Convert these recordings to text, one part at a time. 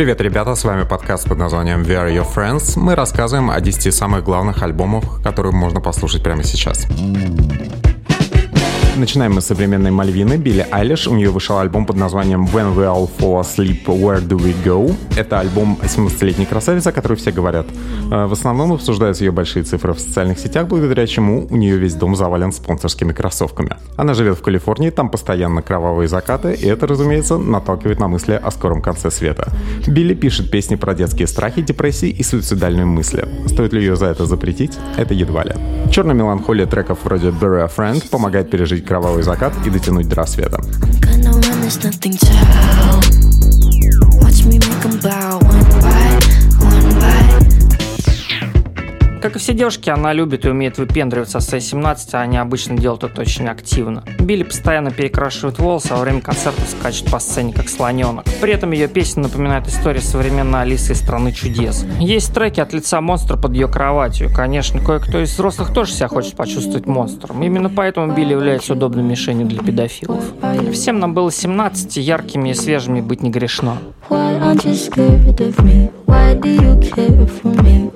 Привет, ребята, с вами подкаст под названием We Are Your Friends. Мы рассказываем о 10 самых главных альбомах, которые можно послушать прямо сейчас. Начинаем мы с современной Мальвины, Билли Айлиш. У нее вышел альбом под названием When We All Fall Asleep, Where Do We Go? Это альбом 17-летней красавицы, о которой все говорят. Э, в основном обсуждаются ее большие цифры в социальных сетях, благодаря чему у нее весь дом завален спонсорскими кроссовками. Она живет в Калифорнии, там постоянно кровавые закаты, и это, разумеется, наталкивает на мысли о скором конце света. Билли пишет песни про детские страхи, депрессии и суицидальные мысли. Стоит ли ее за это запретить? Это едва ли. Черная меланхолия треков вроде Bury a Friend помогает пережить кровавый закат и дотянуть до рассвета. Watch me make them bow как и все девушки, она любит и умеет выпендриваться с своей 17, а они обычно делают это очень активно. Билли постоянно перекрашивает волосы, а во время концертов скачет по сцене как слоненок. При этом ее песня напоминает историю современной Алисы из страны чудес. Есть треки от лица монстра под ее кроватью. Конечно, кое-кто из взрослых тоже себя хочет почувствовать монстром. Именно поэтому Билли является удобной мишенью для педофилов. Всем нам было 17, яркими и свежими быть не грешно. Why aren't you scared of me? Why do you care for me?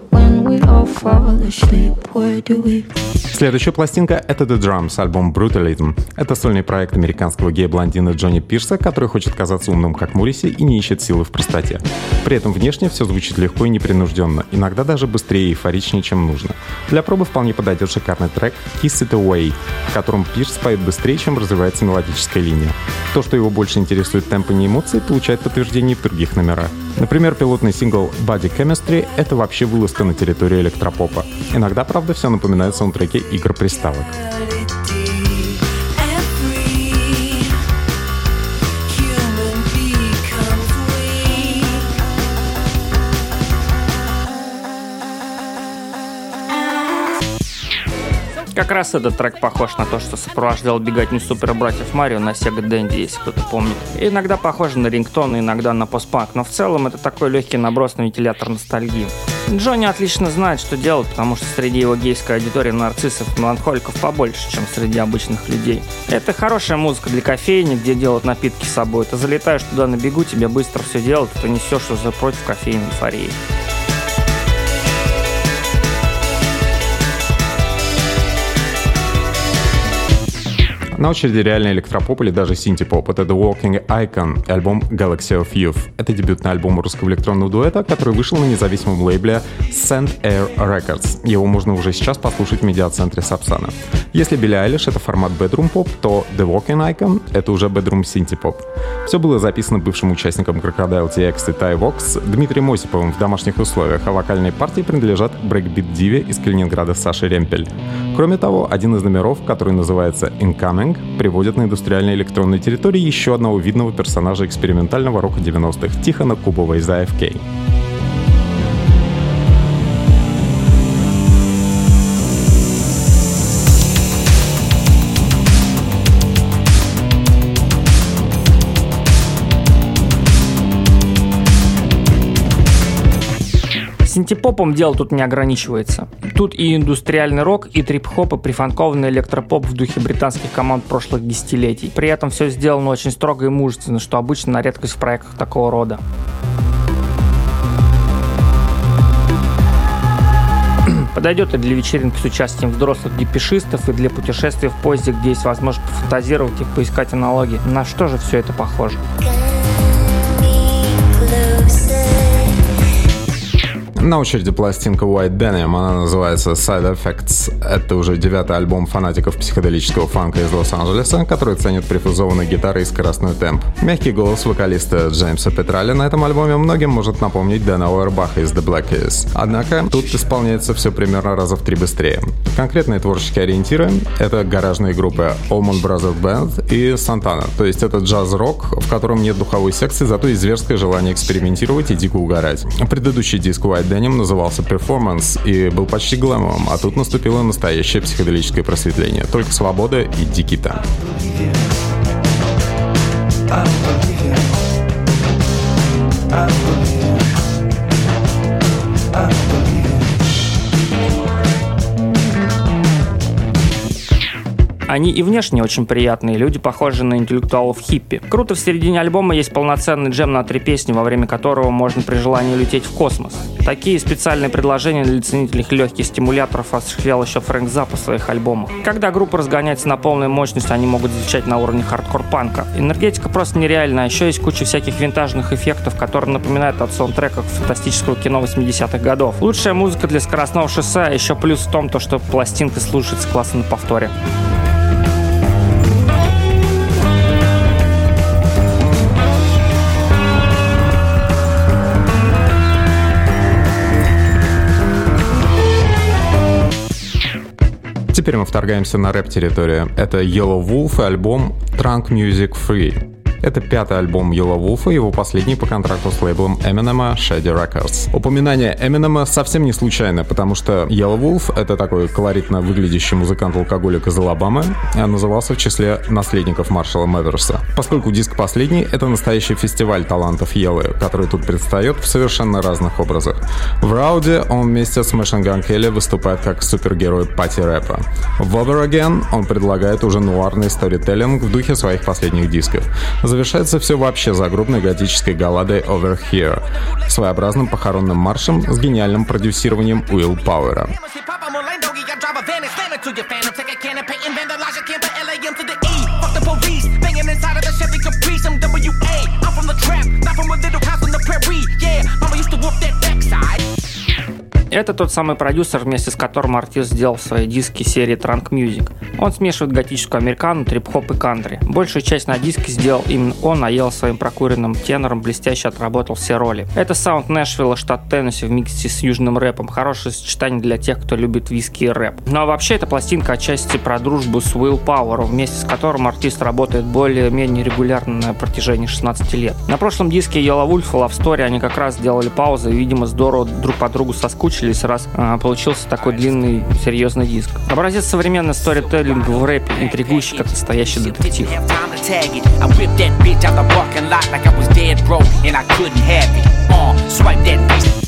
Следующая пластинка — это The Drums, альбом Brutalism. Это сольный проект американского гея-блондина Джонни Пирса, который хочет казаться умным, как Муриси, и не ищет силы в простоте. При этом внешне все звучит легко и непринужденно, иногда даже быстрее и эйфоричнее, чем нужно. Для пробы вполне подойдет шикарный трек Kiss It Away, в котором Пирс поет быстрее, чем развивается мелодическая линия. То, что его больше интересует темпы не эмоции, получает подтверждение в других номерах. Например, пилотный сингл Body Chemistry — это вообще вылазка на территорию электропопа. Иногда, правда, все напоминает саундтреки игр приставок. Как раз этот трек похож на то, что сопровождал беготню супер братьев Марио на Sega Dendy, если кто-то помнит. И иногда похож на рингтон, иногда на постпанк, но в целом это такой легкий наброс на вентилятор ностальгии. Джонни отлично знает, что делать, потому что среди его гейской аудитории нарциссов и меланхоликов побольше, чем среди обычных людей. Это хорошая музыка для кофейни, где делают напитки с собой. Ты залетаешь туда на бегу, тебе быстро все делают, ты несешь уже против кофейной эйфории. На очереди реальный электропоп или даже синтепоп. Это The Walking Icon альбом Galaxy of Youth. Это дебютный альбом русского электронного дуэта, который вышел на независимом лейбле Sand Air Records. Его можно уже сейчас послушать в медиацентре Сапсана. Если Билли Айлиш — это формат Bedroom Pop, то The Walking Icon — это уже Bedroom Synthie Pop. Все было записано бывшим участником Crocodile TX и Ty Vox Дмитрием Осиповым в домашних условиях, а вокальные партии принадлежат брейкбит диве из Калининграда Саши Ремпель. Кроме того, один из номеров, который называется Incoming, Coming приводит на индустриальной электронной территории еще одного видного персонажа экспериментального рока 90-х Тихона Кубова из AFK. Синтепопом дело тут не ограничивается. Тут и индустриальный рок, и трип-хоп, и прифанкованный электропоп в духе британских команд прошлых десятилетий. При этом все сделано очень строго и мужественно, что обычно на редкость в проектах такого рода. Подойдет и для вечеринки с участием взрослых депешистов, и для путешествий в поезде, где есть возможность пофантазировать и поискать аналогии. На что же все это похоже? На очереди пластинка White Denim, она называется Side Effects. Это уже девятый альбом фанатиков психоделического фанка из Лос-Анджелеса, который ценит прифузованные гитары и скоростной темп. Мягкий голос вокалиста Джеймса Петраля на этом альбоме многим может напомнить Дэна Уэрбаха из The Black Keys. Однако тут исполняется все примерно раза в три быстрее. Конкретные творческие ориентиры — это гаражные группы Allman Brothers Band и Santana, то есть это джаз-рок, в котором нет духовой секции, зато есть зверское желание экспериментировать и дико угорать. Предыдущий диск White Denim назывался Performance и был почти глэмовым, а тут наступило настоящее психоделическое просветление. Только свобода и дикий believe I believe Они и внешне очень приятные, люди похожи на интеллектуалов хиппи. Круто в середине альбома есть полноценный джем на три песни, во время которого можно при желании лететь в космос. Такие специальные предложения для ценителей легких стимуляторов осуществлял еще Фрэнк Заппа в своих альбомах. Когда группа разгоняется на полную мощность, они могут звучать на уровне хардкор-панка. Энергетика просто нереальная, а еще есть куча всяких винтажных эффектов, которые напоминают от саундтреков фантастического кино 80-х годов. Лучшая музыка для скоростного шоссе, а еще плюс в том, то, что пластинка слушается классно на повторе. Теперь мы вторгаемся на рэп-территорию. Это Yellow Wolf и альбом Trunk Music Free. Это пятый альбом Wolf и его последний по контракту с лейблом Eminem Shady Records. Упоминание Eminem совсем не случайно, потому что Yellow Wolf — это такой колоритно выглядящий музыкант-алкоголик из Алабамы, назывался в числе наследников Маршала Мэверса. Поскольку диск последний, это настоящий фестиваль талантов Yellow, который тут предстает в совершенно разных образах. В Рауде он вместе с Мэшин Ган Келли выступает как супергерой пати-рэпа. В Over Again он предлагает уже нуарный сторителлинг в духе своих последних дисков. Завершается все вообще загробной готической галладой Over Here, своеобразным похоронным маршем с гениальным продюсированием Уилл Пауэра. Это тот самый продюсер, вместе с которым артист сделал свои диски серии Trunk Music. Он смешивает готическую американу, трип-хоп и кантри. Большую часть на диске сделал именно он, а ел своим прокуренным тенором блестяще отработал все роли. Это саунд Нэшвилла, штат Теннесси в миксе с южным рэпом. Хорошее сочетание для тех, кто любит виски и рэп. Ну а вообще эта пластинка отчасти про дружбу с Уилл Пауэром, вместе с которым артист работает более-менее регулярно на протяжении 16 лет. На прошлом диске Yellow Wolf и Love Story они как раз сделали паузу и, видимо, здорово друг по другу соскучились соскучились, раз а, получился такой длинный, серьезный диск. Образец современной сторителлинга в рэпе, интригующий, как настоящий детектив. Swipe that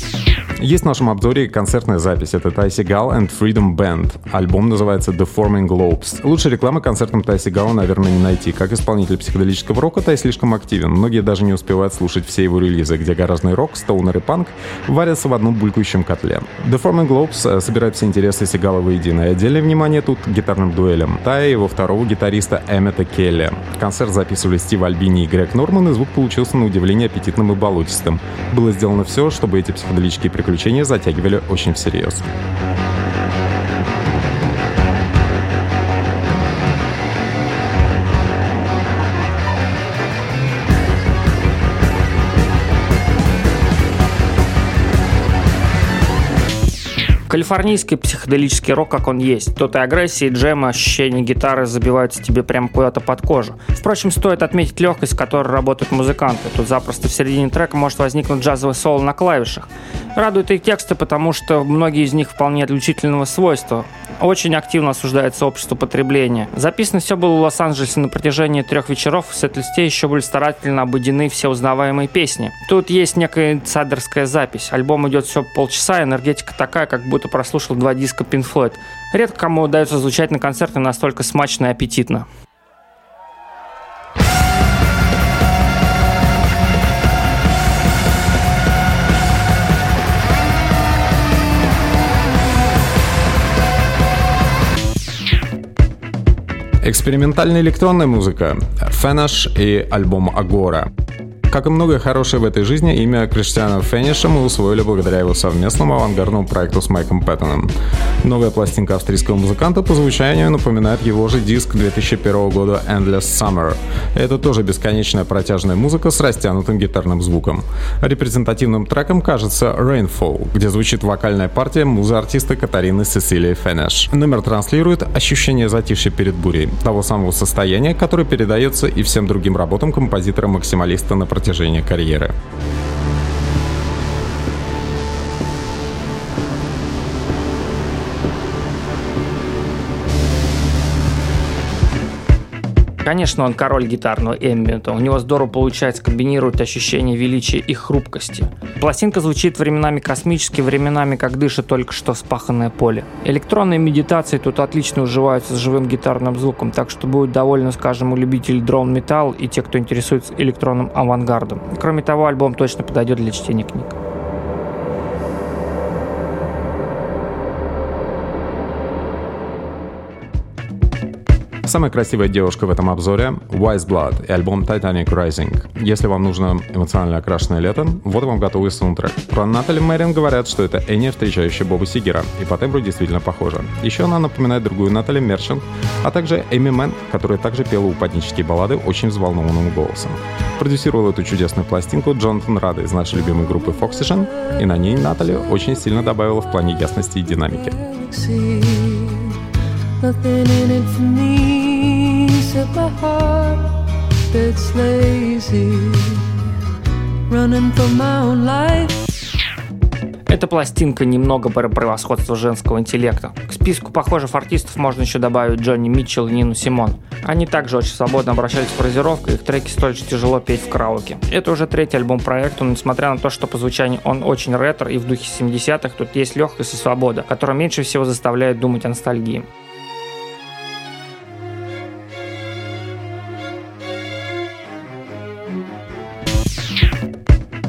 есть в нашем обзоре концертная запись. Это Тайси Гал and Freedom Band. Альбом называется The Forming Globes. Лучше рекламы концертам Тайси Гала, наверное, не найти. Как исполнитель психоделического рока, Тай слишком активен. Многие даже не успевают слушать все его релизы, где гаражный рок, стоунер и панк варятся в одном булькающем котле. The Forming Globes э, собирает все интересы Сигала воедино. И отдельное внимание тут гитарным дуэлям. Тая и его второго гитариста Эммета Келли. Концерт записывали Стив Альбини и Грег Норман, и звук получился на удивление аппетитным и болотистым. Было сделано все, чтобы эти психоделические приключения затягивали очень всерьез. Калифорнийский психоделический рок, как он есть. Тут и агрессии, джема, ощущение гитары забиваются тебе прямо куда-то под кожу. Впрочем, стоит отметить легкость, с которой работают музыканты. Тут запросто в середине трека может возникнуть джазовый соло на клавишах. Радуют их тексты, потому что многие из них вполне отличительного свойства. Очень активно осуждается общество потребления. Записано все было в Лос-Анджелесе на протяжении трех вечеров. В сет-листе еще были старательно обойдены все узнаваемые песни. Тут есть некая инсайдерская запись. Альбом идет все полчаса, энергетика такая, как будто прослушал два диска Pink Floyd. Редко кому удается звучать на концерте настолько смачно и аппетитно. Экспериментальная электронная музыка, Фэнаш и альбом Агора. Как и многое хорошее в этой жизни, имя Криштиана Фенниша мы усвоили благодаря его совместному авангардному проекту с Майком Пэттоном. Новая пластинка австрийского музыканта по звучанию напоминает его же диск 2001 года Endless Summer. Это тоже бесконечная протяжная музыка с растянутым гитарным звуком. Репрезентативным треком кажется Rainfall, где звучит вокальная партия музы артиста Катарины Сесилии Фенеш. Номер транслирует ощущение затишья перед бурей, того самого состояния, которое передается и всем другим работам композитора-максималиста на протяжении карьеры. Конечно, он король гитарного эмбиента. У него здорово получается комбинировать ощущение величия и хрупкости. Пластинка звучит временами космически, временами как дышит только что спаханное поле. Электронные медитации тут отлично уживаются с живым гитарным звуком, так что будет довольно, скажем, у любителей дрон металл и те, кто интересуется электронным авангардом. Кроме того, альбом точно подойдет для чтения книг. Самая красивая девушка в этом обзоре — Weyes Blood и альбом Titanic Rising. Если вам нужно эмоционально окрашенное лето, вот вам готовый саундтрек. Про Натали Меринг говорят, что это Эния, встречающая Боба Сигера, и по тембру действительно похожа. Еще она напоминает другую Натали Мерчант, а также Эйми Манн, которая также пела упаднические баллады очень взволнованным голосом. Продюсировал эту чудесную пластинку Джонатан Радо из нашей любимой группы Foxygen, и на ней Натали очень сильно добавила в плане ясности и динамики. Nothing in it for me except my heart that's lazy, running for my own life. Эта пластинка немного про превосходство женского интеллекта. К списку похожих артистов можно еще добавить Джонни Митчелл и Нину Симон. Они также очень свободно обращались с фразировкой, их треки столь же тяжело петь в караоке. Это уже третий альбом проекта, но несмотря на то, что по звучанию он очень ретро и в духе 70-х, тут есть легкость и свобода, которая меньше всего заставляет думать о ностальгии.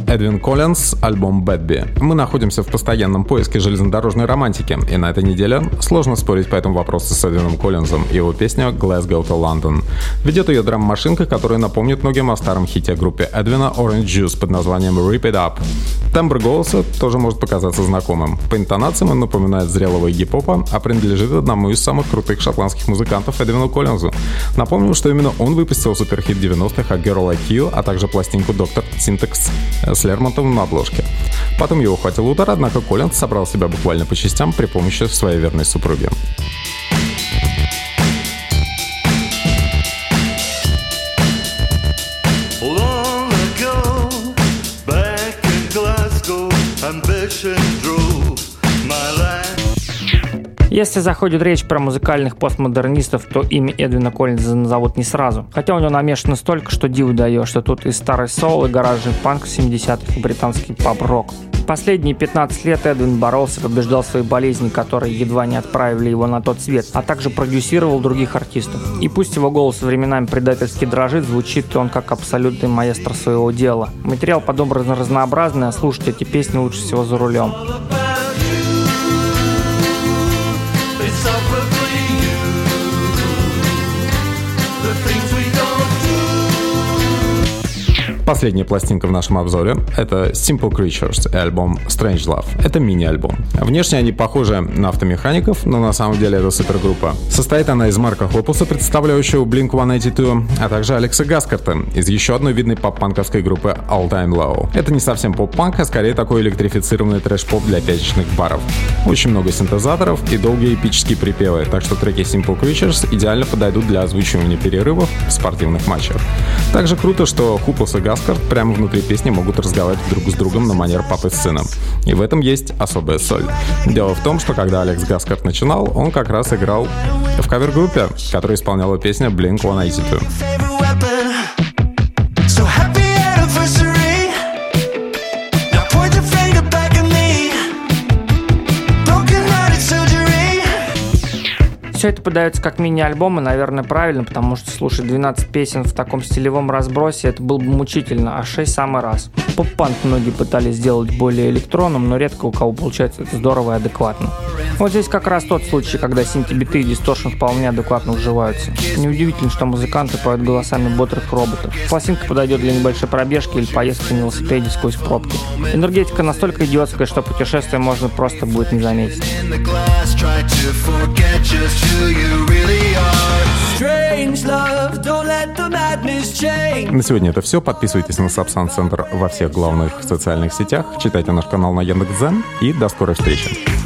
Эдвин Коллинз, альбом «Бэтби». Мы находимся в постоянном поиске железнодорожной романтики, и на этой неделе сложно спорить по этому вопросу с Эдвином Коллинзом и его песня «Glasgow to London». Ведет ее драм-машинка, которая напомнит многим о старом хите группе Эдвина Orange Juice под названием «Rip It Up». Тембр голоса тоже может показаться знакомым. По интонациям он напоминает зрелого гип-попа, а принадлежит одному из самых крутых шотландских музыкантов Эдвину Коллинзу. Напомню, что именно он выпустил суперхит 90-х «A Girl Like You», а также пластинку «Доктор Синтекс» с Лермонтовым на обложке. Потом его хватил удар, однако Коллинз собрал себя буквально по частям при помощи своей верной супруги. Если заходит речь про музыкальных постмодернистов, то имя Эдвина Коллинза назовут не сразу. Хотя у него намешано столько, что диву дает, что тут и старый соул, и гаражный панк 70-х, и британский паб-рок. Последние 15 лет Эдвин боролся, побеждал свои болезни, которые едва не отправили его на тот свет, а также продюсировал других артистов. И пусть его голос временами предательски дрожит, звучит он как абсолютный маэстро своего дела. Материал подобран разнообразный, а слушать эти песни лучше всего за рулем. Последняя пластинка в нашем обзоре — это Simple Creatures альбом Strange Love. Это мини-альбом. Внешне они похожи на автомехаников, но на самом деле это супергруппа. Состоит она из Марка Хлопуса, представляющего Blink-182, а также Алекса Гаскарта из еще одной видной поп-панковской группы All Time Low. Это не совсем поп-панк, а скорее такой электрифицированный трэш-поп для пятничных баров. Очень много синтезаторов и долгие эпические припевы, так что треки Simple Creatures идеально подойдут для озвучивания перерывов в спортивных матчах. Также круто, что Хупус и Гас Гаскард прямо внутри песни могут разговаривать друг с другом на манер папы с сыном. И в этом есть особая соль. Дело в том, что когда Алекс Гаскард начинал, он как раз играл в кавер-группе, которая исполняла песню Blink-182. Все это подается как мини-альбом, и, наверное, правильно, потому что слушать 12 песен в таком стилевом разбросе это было бы мучительно, а 6 самый раз. Поп-панк многие пытались сделать более электронным, но редко у кого получается это здорово и адекватно. Вот здесь как раз тот случай, когда синтебиты и дисторшн вполне адекватно уживаются. Неудивительно, что музыканты поют голосами бодрых роботов. Пластинка подойдет для небольшой пробежки или поездки на велосипеде сквозь пробки. Энергетика настолько идиотская, что путешествие можно просто будет не заметить. На сегодня это все. Подписывайтесь на Сапсан Центр во всех главных социальных сетях. Читайте наш канал на Яндекс.Зен. И до скорой встречи.